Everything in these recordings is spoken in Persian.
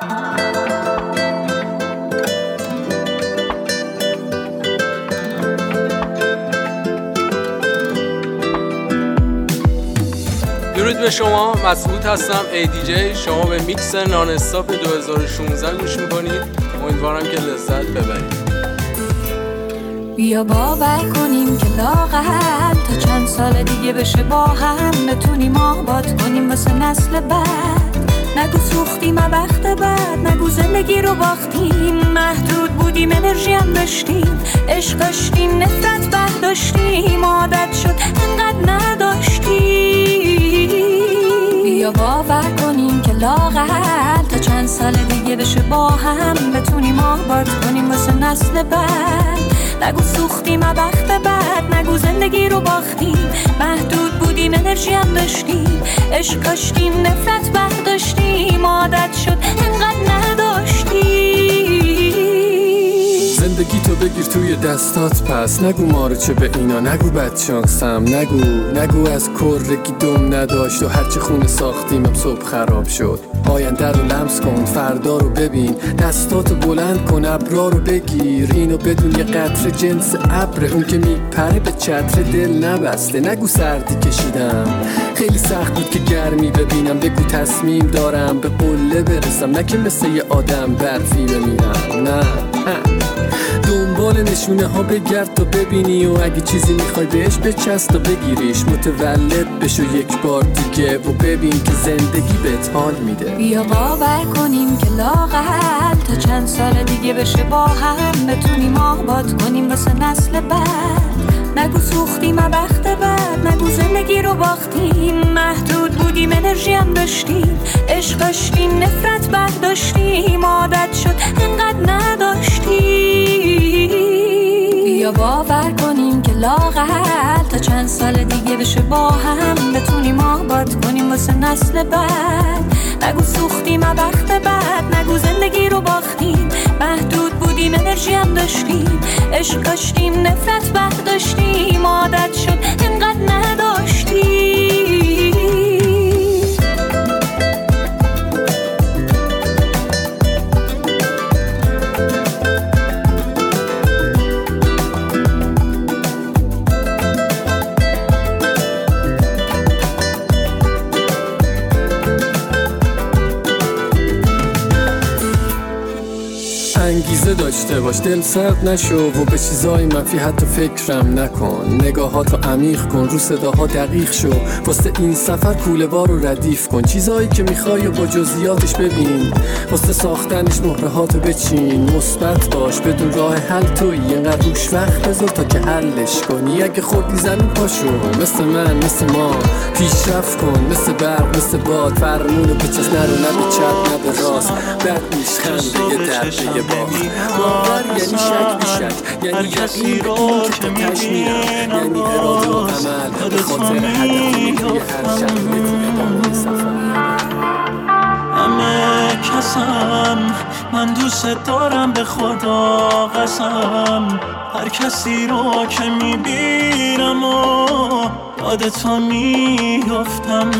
درود به شما مسعود هستم ای دی جی. شما به میکس نان استاپ 2016 گوش می‌کنید. امیدوارم که لذت ببرید. بیا باور کنیم که لاغل تا چند سال دیگه بشه با هم. بتونیم آباد کنیم واسه نسل بعد. نگو سوختیم وقت بعد نگو زندگی رو باختیم. محدود بودیم انرژی هم داشتیم. عشق داشتیم نفرت برداشتیم. عادت شد انقدر نداشتیم. بیا باور کنیم که لاغل تا چند سال دیگه بشه با هم. بتونیم آباد کنیم واسه نسل بعد. نگو سوختیم وقت بعد نگو زندگی رو باختیم. محدود بودیم انرژی هم داشتیم. عشق کاشتیم نفرت برداشتیم. عادت شد انقدر نداشتیم زندگی تو بگیر توی دستات پس. نگو مارو چه به اینا نگو بد شانسم نگو نگو از کرگی دم نداشت و هرچی خونه ساختیمم صبح خراب شد. آینده رو لمس کن فردا رو ببین. دستاتو بلند کن ابرا رو بگیر. اینو بدون یه قطر جنس ابر اون که میپره به چتر دل نبسته. نگو سردی کشیدم. خیلی سخت بود که گرمی ببینم. بگو تصمیم دارم به قله برسم. نه که مثل یه آدم برفی بمیرم. نه. دنبال نشونه ها بگرد تا ببینی و اگه چیزی می‌خوای بهش بچست تا بگیریش. متولد بشو یک بار دیگه و ببین که زندگی بهت حال میده. بیا باور کنیم که لاغل تا چند سال دیگه بشه با هم بتونیم آباد کنیم واسه نسل بعد. نگو سوختیم وقت بعد نگو زندگی رو باختیم. محدود بودیم انرژی هم داشتیم. عشق داشتیم نفرت برداشتیم. عادت شد انقدر نداشتیم. بیا باور کنیم که لاغل تا چند سال دیگه بشه با هم بتونیم آباد کنیم واسه نسل بعد. نگو سوختیم وقت بعد نگو زندگی رو باختیم. محدود بودیم انرژی هم داشتیم. عشق کاشتیم نفرت برداشتیم. عادت شد انقدر نداشتیم. باش دل سرد نشو و به چیزای منفی حتی فکرم نکن. نگاهاتو عمیق کن رو صداها دقیق شو. واسه این سفر کوله بار رو ردیف کن. چیزایی که می‌خوای با جزئیاتش ببین. واسه ساختنش مهرهاتو بچین. مثبت باش بدون راه حل توی اینقدر روش وقت بذار تا که حلش کنی. اگه خوردی زمین پاشو. مثل من مثل ما. پیشرفت کن. مثل برق مثل باد. فرمونو به چست نرو نه چپ نه راست. بد نیش خنده یه درد یه باور یعنی شک بی شک یعنی یقین به این که تا تش میرم یعنی اراده و عمل به خاطر هدف توی هر شرایطی ادامه سفر. همه کسم من دوست دارم به خدا قسم. هر کسی رو که می‌بینم و یاد تو میافتم.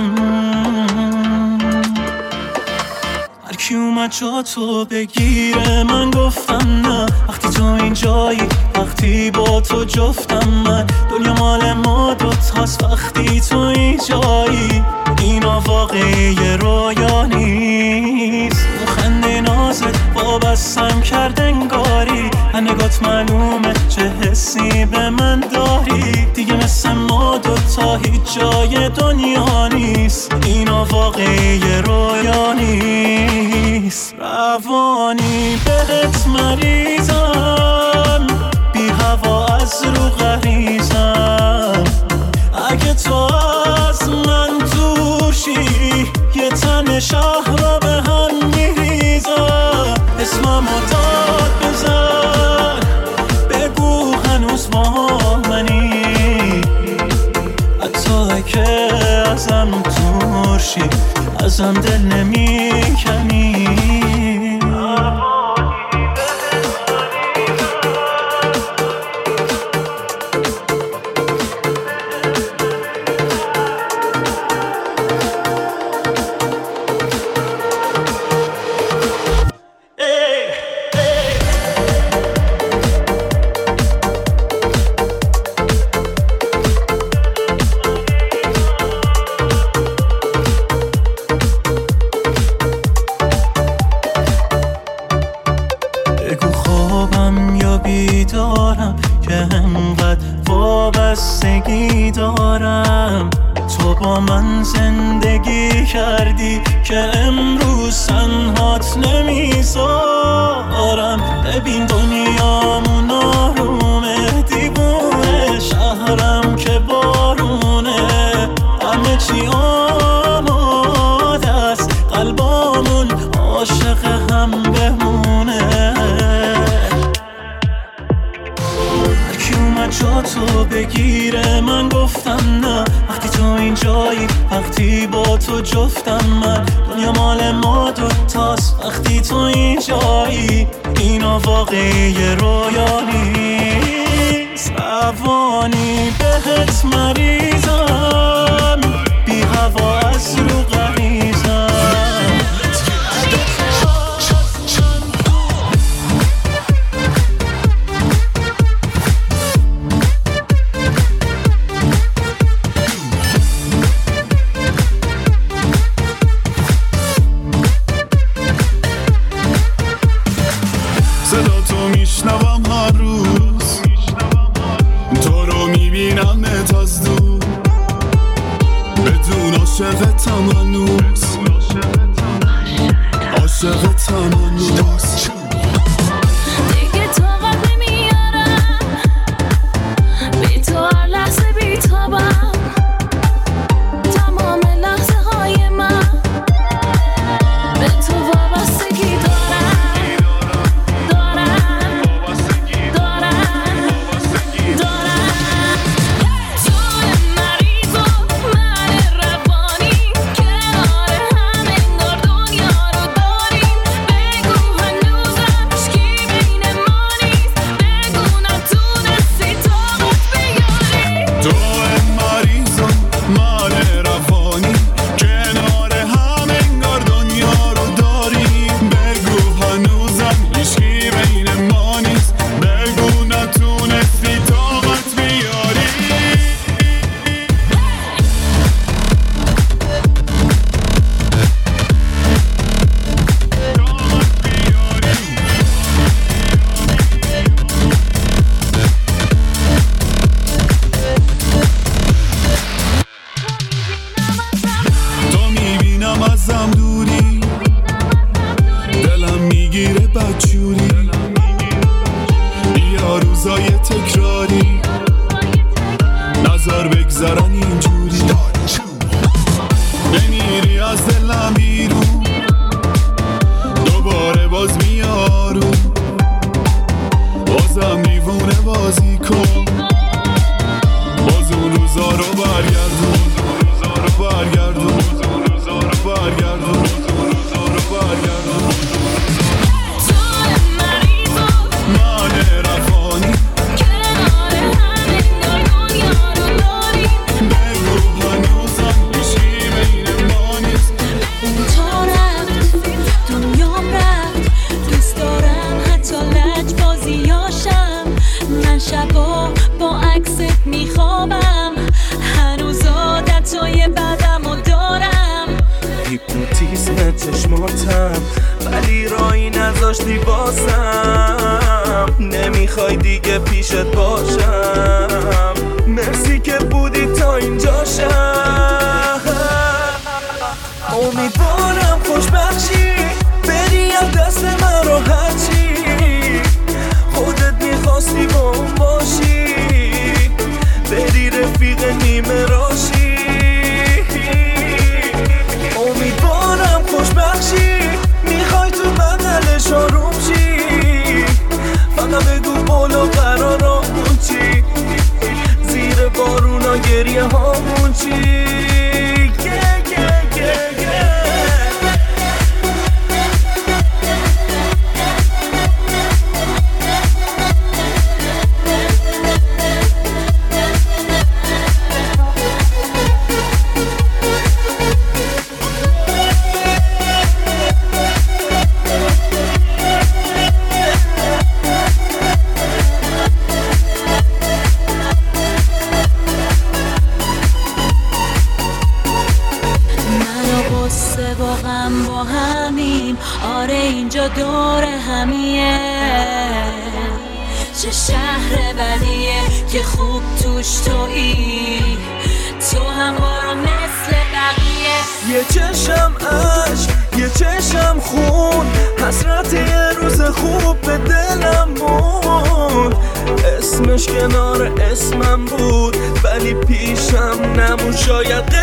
هر کی اومد جا تو بگیره من گفتم نه وقتی تو اینجایی وقتی با تو جفتم من. دنیا مال ما دوتاست وقتی تو اینجایی. اینا واقعی رویا نیست. اون خنده نازت وابستم کرد انگاری. نگات معلومه چه حسی به من داری؟ دیگه مثل ما دوتا هیچ جای دنیا نیست. اینا واقعی رویا نیست. روانی بهت مریضم بی هوا از رو غریزم. اگه تو از من دورشی یه تن شهر را به هم میریزم. اسمم دورشی ازم دل نمی‌کنی. یه دارم که انقدر وابستگی دارم. تو با من زندگی کردی که امروز تنهات نمی‌ذارم. ببین دنیامونو رو تو بگیره. من گفتم نه. وقتی تو این جایی وقتی با تو جفتم من. دنیا مال ما دو تاس، وقتی تو این جایی اینا واقعی رویا نیست بهت مریضم بی هوا از داشتی واسم؟ نمی‌خوای دیگه پیشت باشم. مرسی که بودی تا اینجاشم امیدوارم خوشبخشی بری از دست من رو هرچی. خودت می‌خواستی با باشی. گریه هامون چی؟ کنار اسمم بود ولی پیشم نمون شاید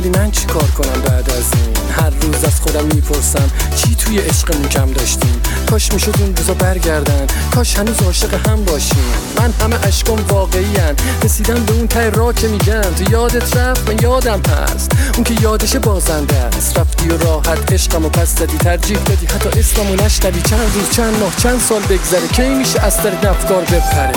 ولی من چی کار کنم بعد از این؟ هر روز از خودم می‌پرسم چی توی عشقمون کم داشتیم؟ کاش می‌شد اون روزا برگردن کاش هنوز عاشق هم باشیم. من همه اشکم واقعی رسیدم به اون ته راه که میگم. تو یادت رفت؟ من یادم هست. اون که یادش بازنده است. رفتی و راحت عشقم و پس دادی ترجیح دادی. حتی اسممو نشنوی. چند روز چند ماه چند سال بگذره. کی میشه از طریق افکار بپره؟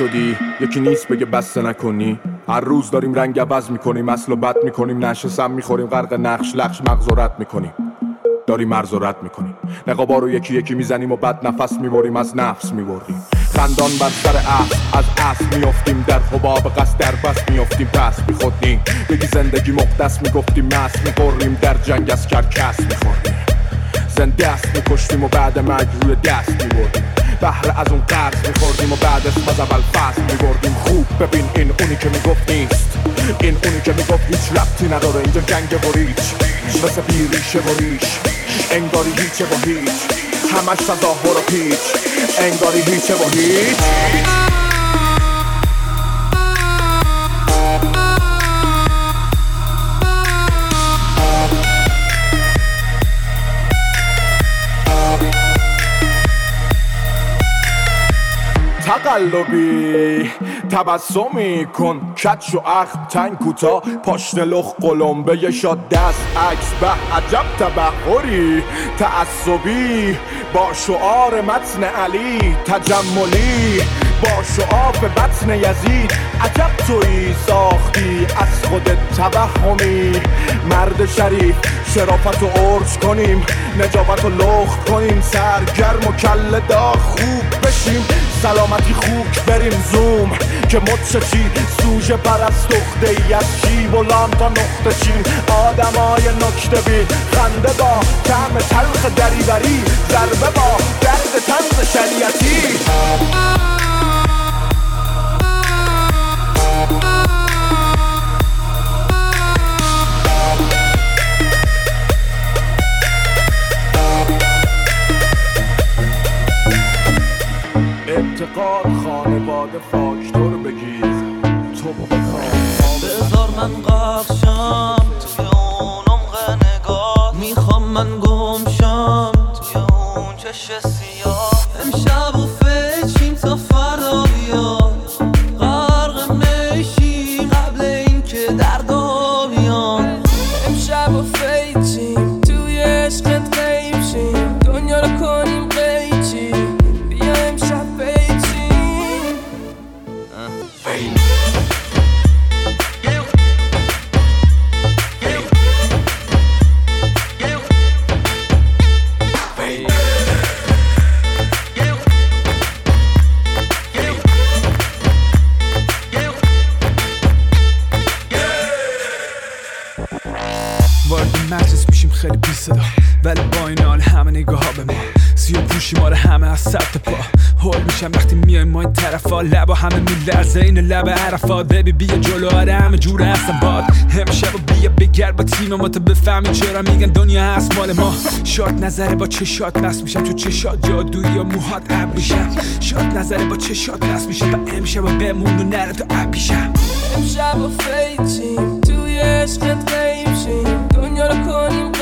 نشدی یکی نیست بگه بسته نکنی. هر روز داریم رنگ عوض می‌کنیم اصل و بد می‌کنیم نشه سم می‌خوریم غرق نقش لخش مغز و رد می‌کنیم. داریم مرز و رد می‌کنیم نقابا رو یکی یکی می‌زنیم و بعد نفس می‌بریم از نفس می‌بریم خندان بر سر اصل از اصل میافتیم. در حباب قصد در بس میافتیم. پس میخودیم بگی زندگی مقدس می‌گفتیم مست می‌بریم در جنگ از کرکس میخوردیم. زنده است میکشتیم و بعد مرگ روی دست میبردیم. بهره از اون قرض میخوردیم و بعد اسم از اول فصل میبردیم. خوب ببین این اونی که می‌گفت نیست. این اونی که می‌گفت هیچ ربطی نداره. اینجا جنگ و ریچ. مثل پیریشه و ریش. انگاری هیچه و هیچ. همش تظاهر و پیچ. انگاری هیچه و هیچ. تقلبی. تبسمی کن. کچ و اخم تنگ کوتا پاشن لخ قلمبه شاد دست عکس. به عجب تبهری تعصبی. با شعار متن علی. تجملی. با شعار به بطن یزید. عجب تویی ساختی از خودت توهمی. مرد شریف شرافت و ارج کنیم. نجابت و لخت کنیم. سرگرم و کله داغ خوب بشیم. سلامتی خوک بریم زوم. که مدششی سوژه پرستخته ای از شیب و لام تا نقطه چین آدمای نکته بین خنده با طعم تلخ دریوری. ضربه با درد تنز شریعتی. اعتقاد خانواده فاکتور بگیر. تو بخواه بذار من قفشم توی اون عمق نگاه می‌خوام من گمشم توی اون چش صدا. ولی با این حال همه نگاه به ما. سیاه پوشی ما رو همه از سر تا پا. هول میشم وقتی میایم ما این طرفا. لبا همه میلرزه این لب عرفات ببی بیا جلو. آره همه جور هستم باد. امشب و بیا بگرد با تیم ما تا بفهمی چرا میگن دنیا هست مال ما. شاد نظره با چشات بس میشم. تو چشات جادویی یا موهات اب میشم. شاد نظره با چشات بس میشم. و امشب و بمون و نره تو اب پیشم امشب و فیچیم توی عشقت شیم دنیا رو کنیم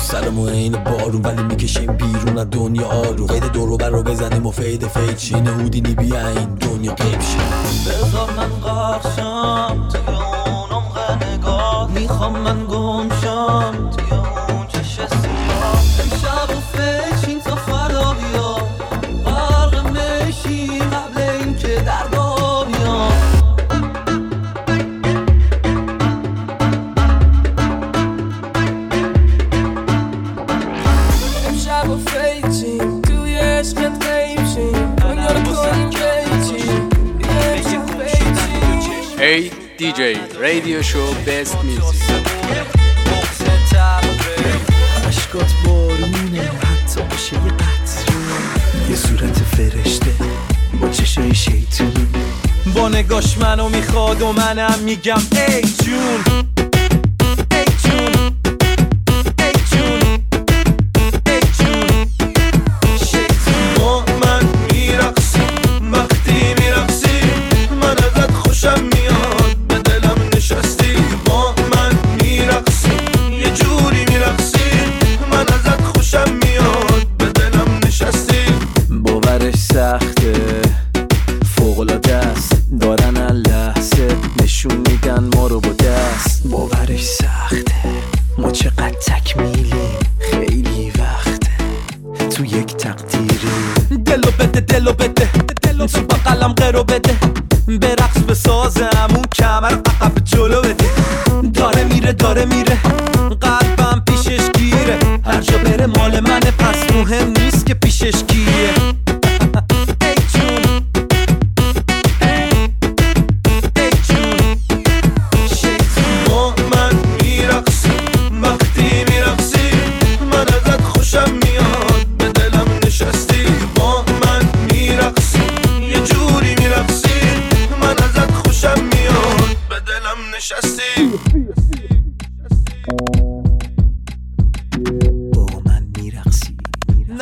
مشکل و سرمو عین بارون ولی می‌کشیم بیرون از دنیا آروم. قید دورو بر رو بزنیم و فید فید چین هودینی بیا این دنیا قیب شه بذار من قفشم توی اون عمق نگاه می‌خوام من گمشم DJ Radio Show Best Music اشکات بارونه حتی باشه یه قطره. یه صورت فرشته با چشای شیطون. با نگاش منو می‌خواد و منم میگم ای جون.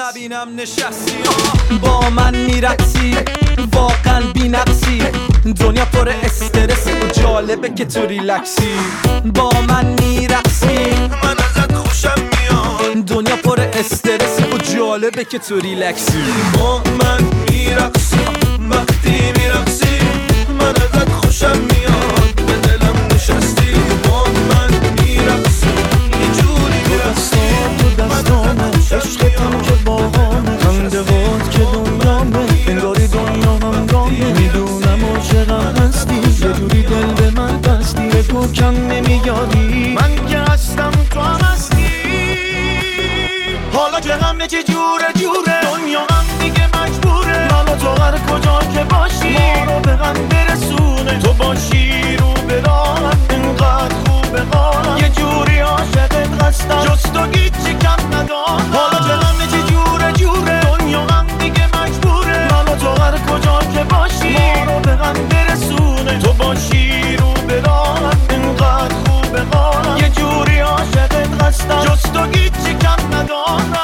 نبینم نشستی. با من میرقصی واقعا بی نقصی دنیا پر استرس و جالبه که تو ریلکسی. با من میرقصی من ازت خوشم میاد. دنیا پر استرس و جالبه که تو ریلکسی. با من میرقصی وقتی میرقصی من ازت خوشم میاد. خنده که دنیامه انگاری دنیا همگامه می‌دونم عاشقم هستی یه جوری دل به من بستی. بگو کم نمیاری من که هستم تو هم هستی. حالا که همه چی جوره جوره دنیا هم دیگه مجبوره. من تو هر کجا که باشی ما رو به هم برسونه. تو باشی رو به راهم اینقدر خوبه حالم یه جوری عاشقت هستم. جز تو کم ندارم حالا که که باشی. ما رو به هم برسونه. تو باشی رو به راهم اینقدر خوبه حالم یه جوری عاشقت هستم. جز تو هیچی کم ندارم.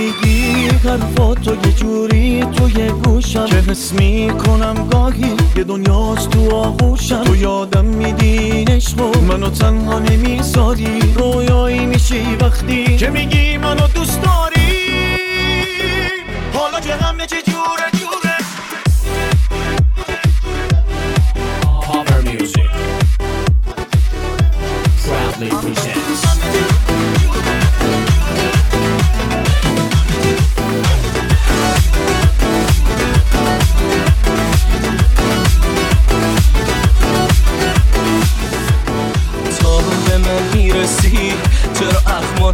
میگی حرفاتو یه جوری توی گوشم. که حس می‌کنم گاهی یه دنیاست تو آغوشم. تو یادم میدی عشقو منو تنها نمی‌ذاری. رویایی میشی وقتی که میگی منو دوست داری. حالا که همه جوره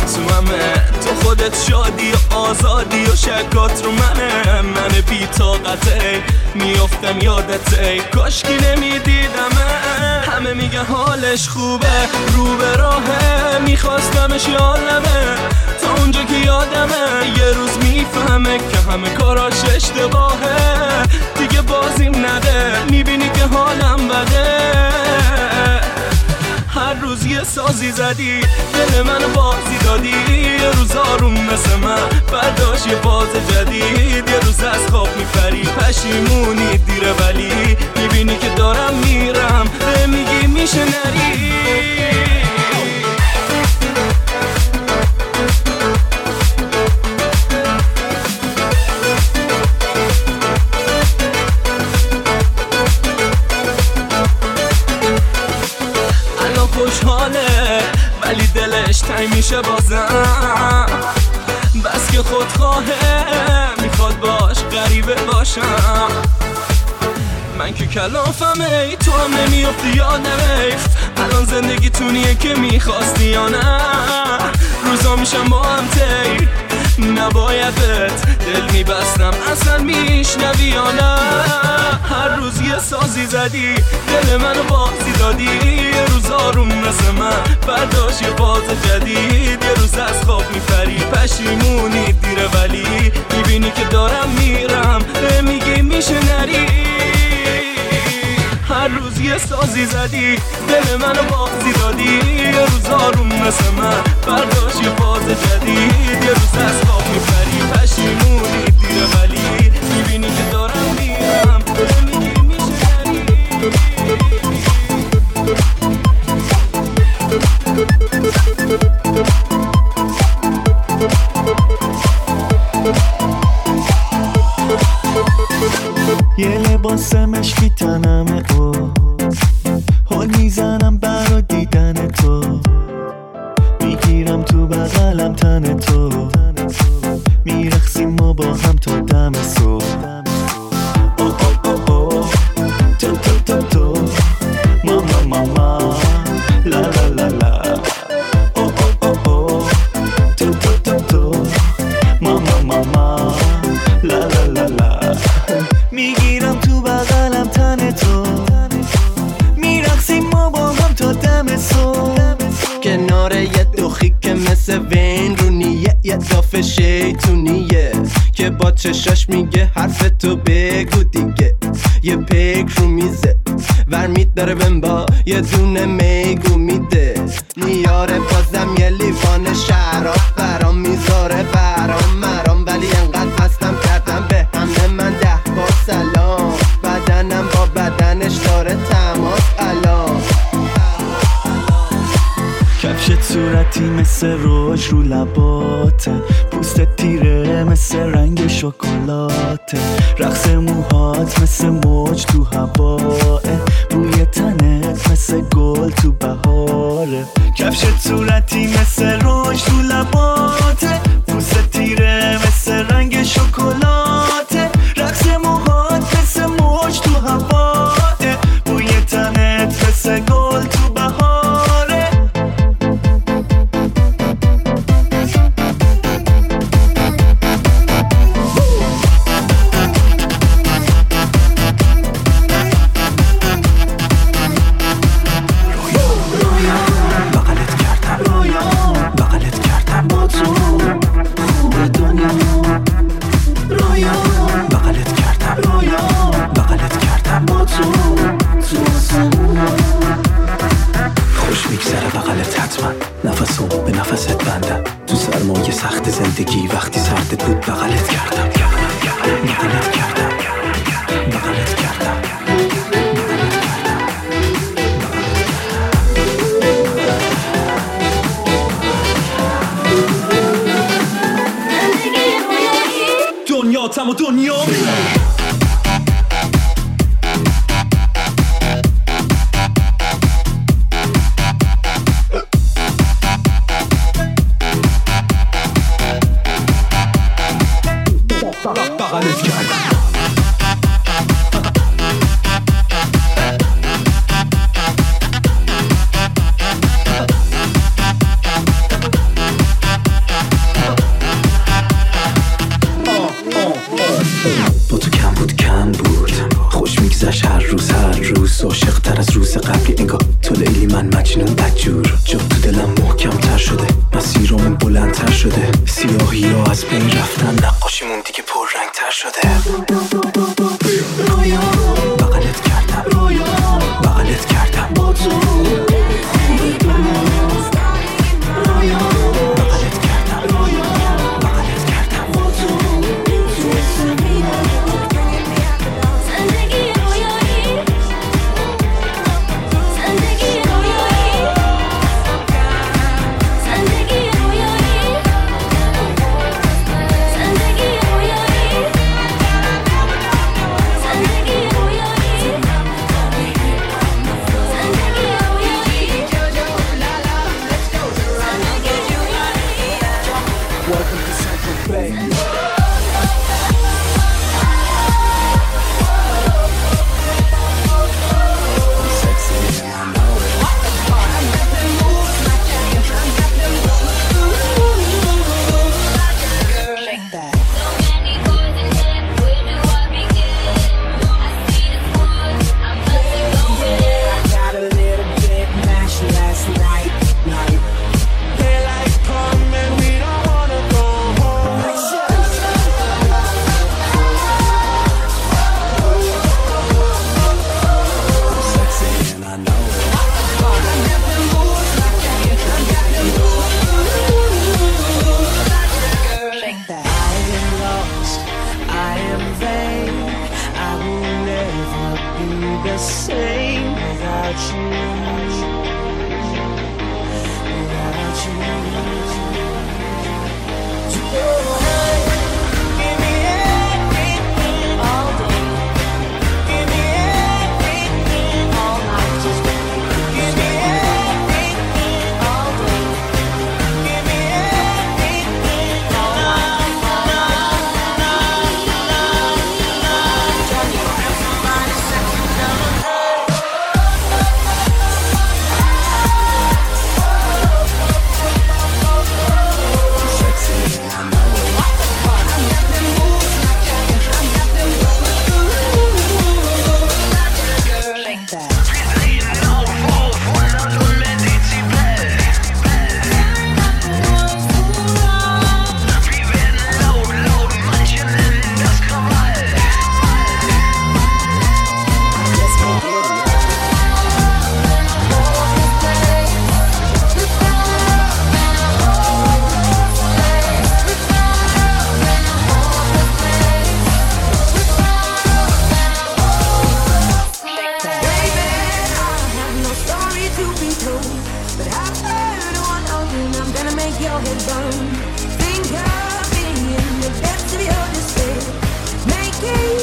اخمات تو خودت شادی و آزادی و شکات رو منه. من بی طاقته میافتم یادته کاشکی نمیدیدمه همه میگن حالش خوبه رو به راهه. میخواستمش یادمه تا اونجا که یادمه. یه روز می‌فهمه که همه کاراش اشتباهه. دیگه بازیم نده. می‌بینی که حالم بده. هر روز یه سازی زدی دل منو بازی دادی. یه روز آروم مثل من برداشت یه باز جدید. یه روز از خواب میپری پشیمونی دیره ولی. می‌بینی که دارم میرم میگی میشه نری میشه بازم. بس که خودخواهه می‌خواد باش غریبه باشم. من که کلافم ای تو هم نمیافتی یادم ای الان زندگی تونیه که می‌خواستی یا نه؟ روزا میشم با هم تی نبایدت دل میبستم. اصلا میشنوی یا نه؟ هر روز یه سازی زدی دل منو بازی دادی. یه روز آروم مثل من برداشت یه باز جدید. یه روز از خواب میپری پشیمونی دیره ولی. می‌بینی که دارم میرم میگی میشه نری. هر روز یه سازی زدی دل منو بازی دادی. یه روز آروم مثل من برداشت یه باز جدید یه روز از خواب میپری پشیمونی دیره ولی. می‌بینی که دارم میرم میگی میشه یه لباس مشکی تنمه. ورمیت داره بمبا یه دونه میگو میده. نیاره Think of being the best of your despair, making.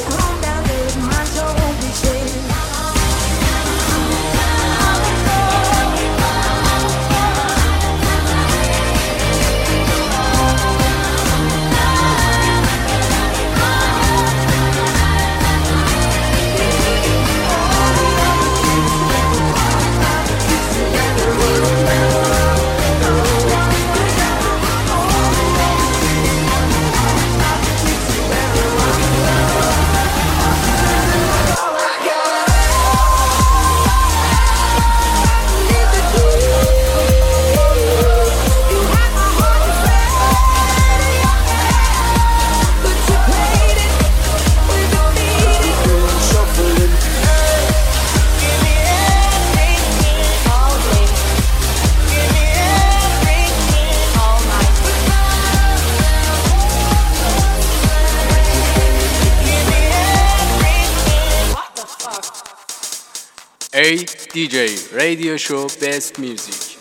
DJ Radio Show Best Music.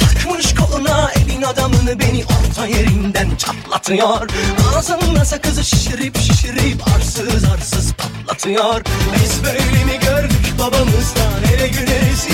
Takmış koluna evin adamını beni orta yerinden çatlatıyor batıyor Biz böyle mi gördük? Babamızdan hele güleriz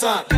sun.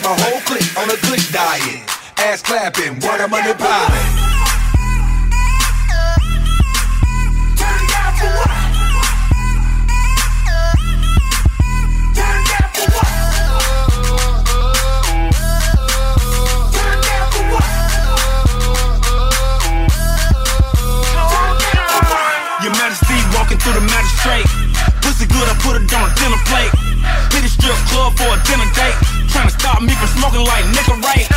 Got my whole clique on a glitch diet. Ass clapping, water money popping. Your Majesty walking through the magistrate. Pussy good, I put it on a dinner plate. Hit a strip club for a dinner date. Stop me from smoking like nigga right.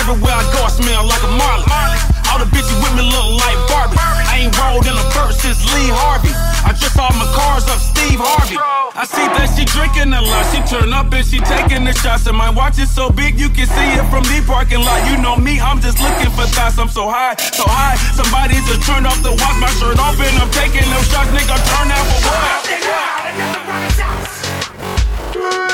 Everywhere I go, I smell like a Marley. All the bitches with me look like Barbie. I ain't rolled in a bird since Lee Harvey. I just saw my cars up Steve Harvey. I see that she drinking a lot. She turn up and she taking the shots. And my watch is so big you can see it from the parking lot. You know me, I'm just looking for thoughts. I'm so high, so high. Somebody just turned off the watch, my shirt off, and I'm taking them shots. Nigga, turn out for what?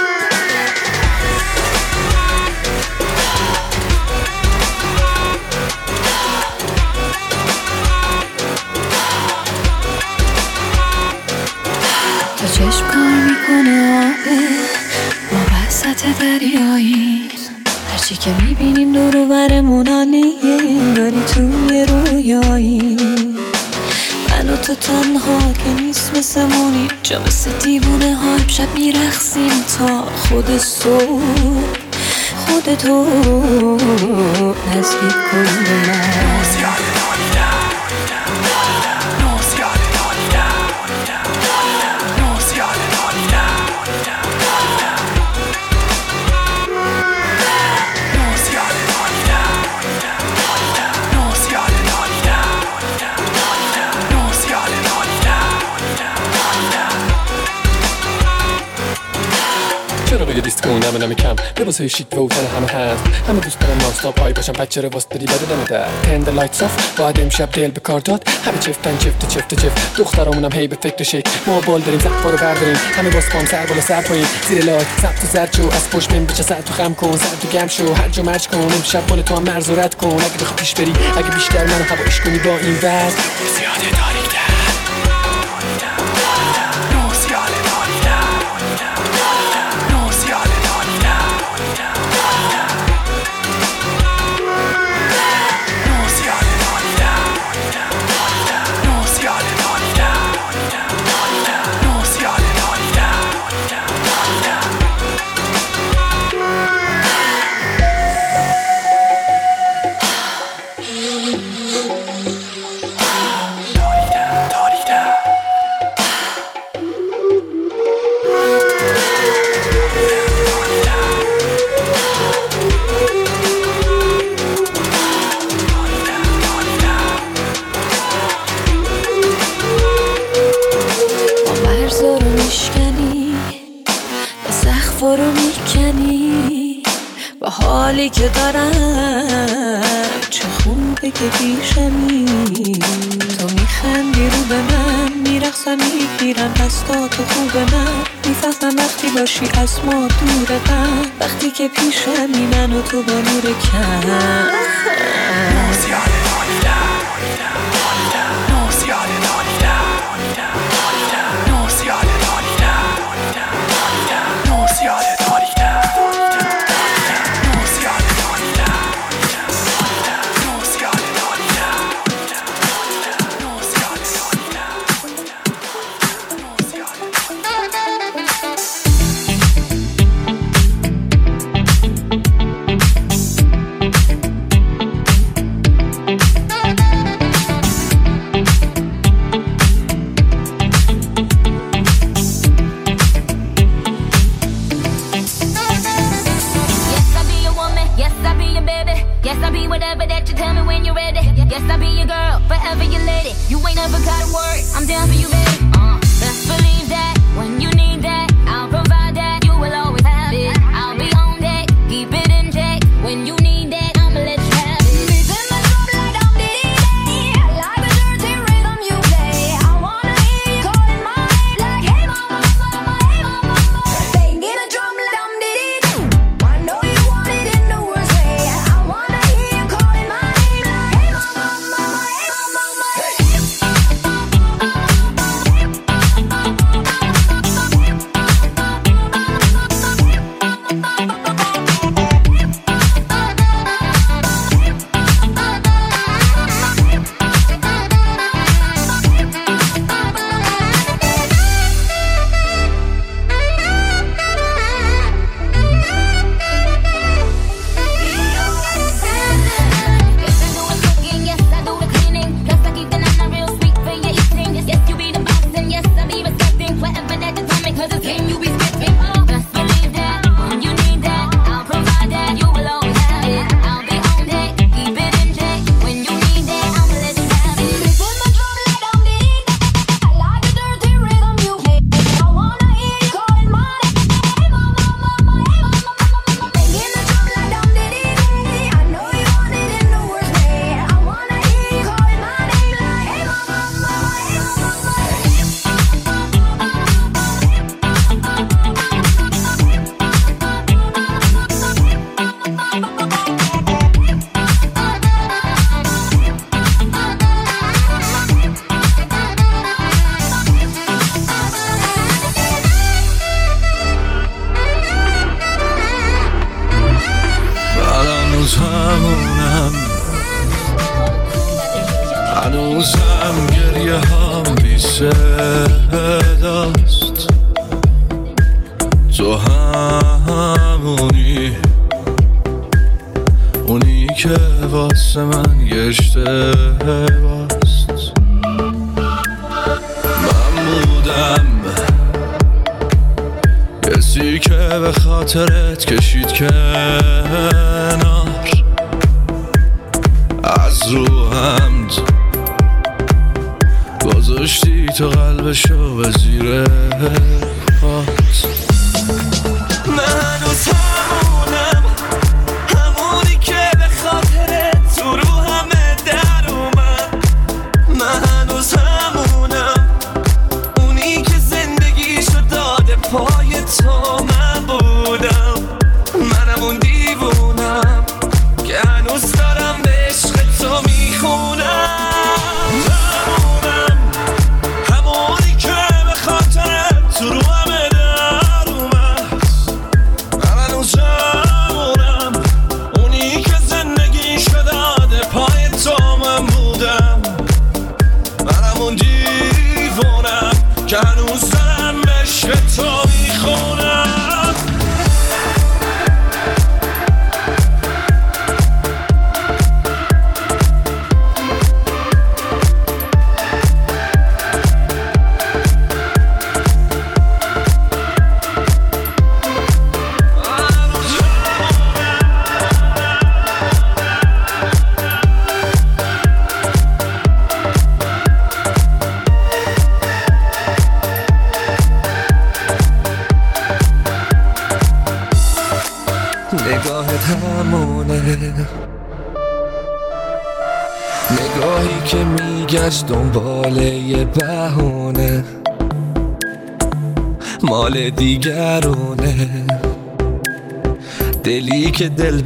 چشم کار می‌کنه آبه ما وسط دریاییم هرچی که می‌بینیم دور و برمون عالیه داری توی رویایی. من و تو تنها که نیست مثل مونی جا مثل دیوونه ها شب میرخسیم تا خود صبح خود تو. نزدیک کن به نمی کم. لباس شیک و تن همه هست همه دوست دارن نانستاپ های باشن بچه رو واسه داری بده دم در تند لایت آف باید امشب دل به کار داد. همه چفتن چفت چفت چفت دخترامونم هی به فکر شیک. ما بال داریم زفا رو برداریم. همه باز پام سر بالا سر پایین. زیر لایت سبت و زرد شو. از پشت بین بچه سر تو خم کن سر تو گم شو. هر جا مرج کن. امشب بال تو هم مرز رد کن. اگه بخوای پیش بری اگه بیشتر منو هوایش کنی با این وزن زیاده تاریک که پیشمی من و تو با نور کم.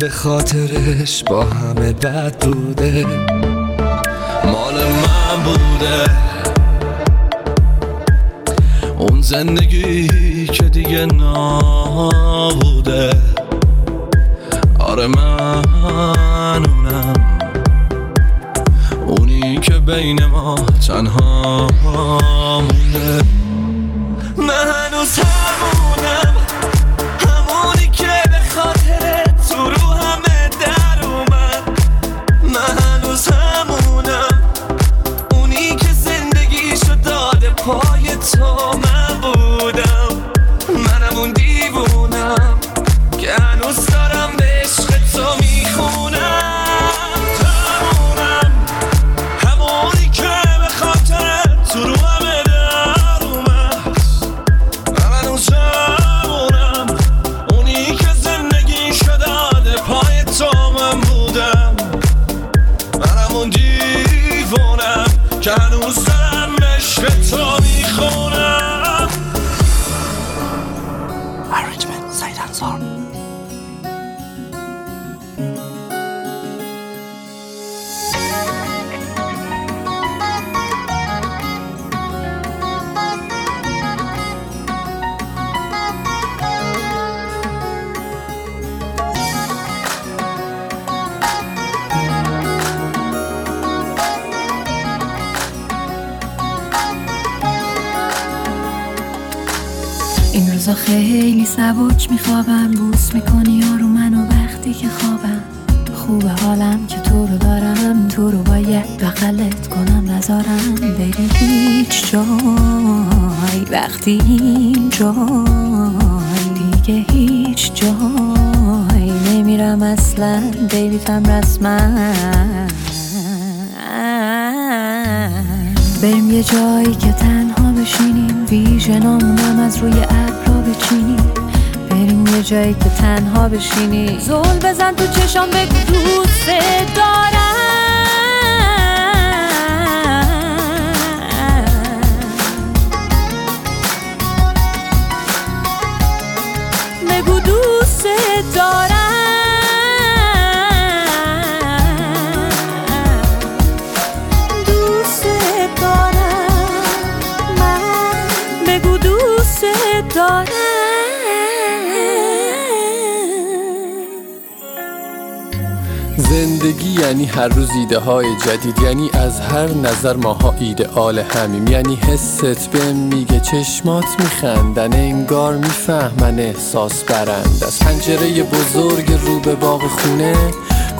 به خاطرش با همه بد بوده. مال من بوده. اون زندگی که دیگه نابوده آره من اونم. اونی که بین ما تنها مونده. جنامونم از روی ابرا بچینی. بریم یه جایی که تنها بشینی. زول بزن تو چشم بگو دوست دارم. یعنی هر روز ایده های جدید یعنی از هر نظر ماها ایدئال همیم یعنی حست به میگه چشمات میخندن انگار می‌فهمن احساس برند از پنجره بزرگ رو به باغ خونه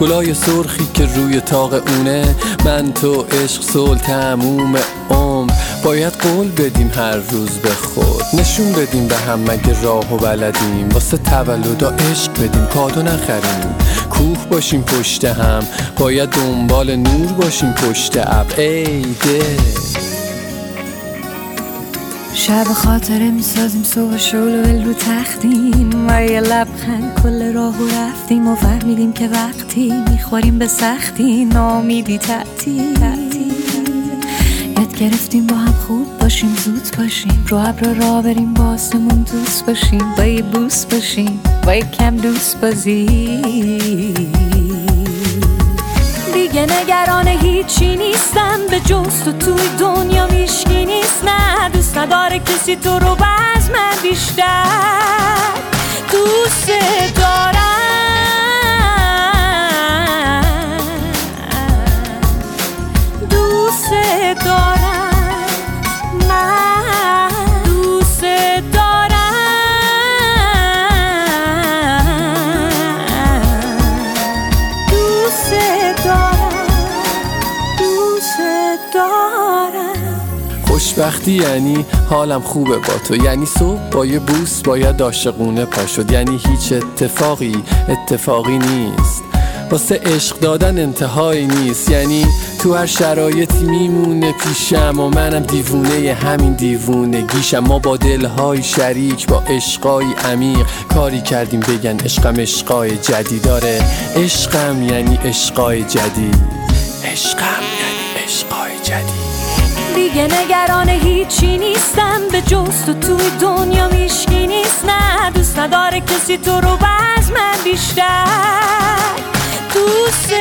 گلای سرخی که روی تاق اونه. من تو عشق صلح تموم عمر. باید قول بدیم هر روز به خود. نشون بدیم به هم مگه راه و بلدیم. واسه تولدا عشق بدیم. کادو نخریم. کوه باشیم پشت هم. باید دنبال نور باشیم پشت اب. ای دل شب خاطره می‌سازیم صبح شول ول رو تختیم. و یه لبخند کل راه و رفتیم و فهمیدیم که وقتی می‌خوریم به سختی نامیدی تعطیل. گرفتیم با هم خوب باشیم زود باشیم. رو ابر را بریم با آسمون دوست باشیم. با یه بوس باشیم با یه کم دوست بازی. دیگه نگران هیچی نیستم. به جز تو توی دنیا میشکی نیست. نه دوست نداره کسی تو رو باز من بیشتر خوشبختی یعنی حالم خوبه با تو. یعنی صبح با یه بوس باید عاشقونه پا شد. یعنی هیچ اتفاقی اتفاقی نیست. واسه عشق دادن انتهایی نیست. یعنی تو هر شرایطی میمونه پیشم و منم دیوونه همین دیوونگیشم. ما با دلهای شریک با عشقای عمیق کاری کردیم. بگن عشقم عشقای جدید داره عشقم یعنی عشقای جدید عشقم یعنی عشقای جدید دیگه نگران هیچی نیستم. به جز تو توی دنیا میشکی نیست. نه دوست نداره کسی تو رو باز من بیشتر. دوست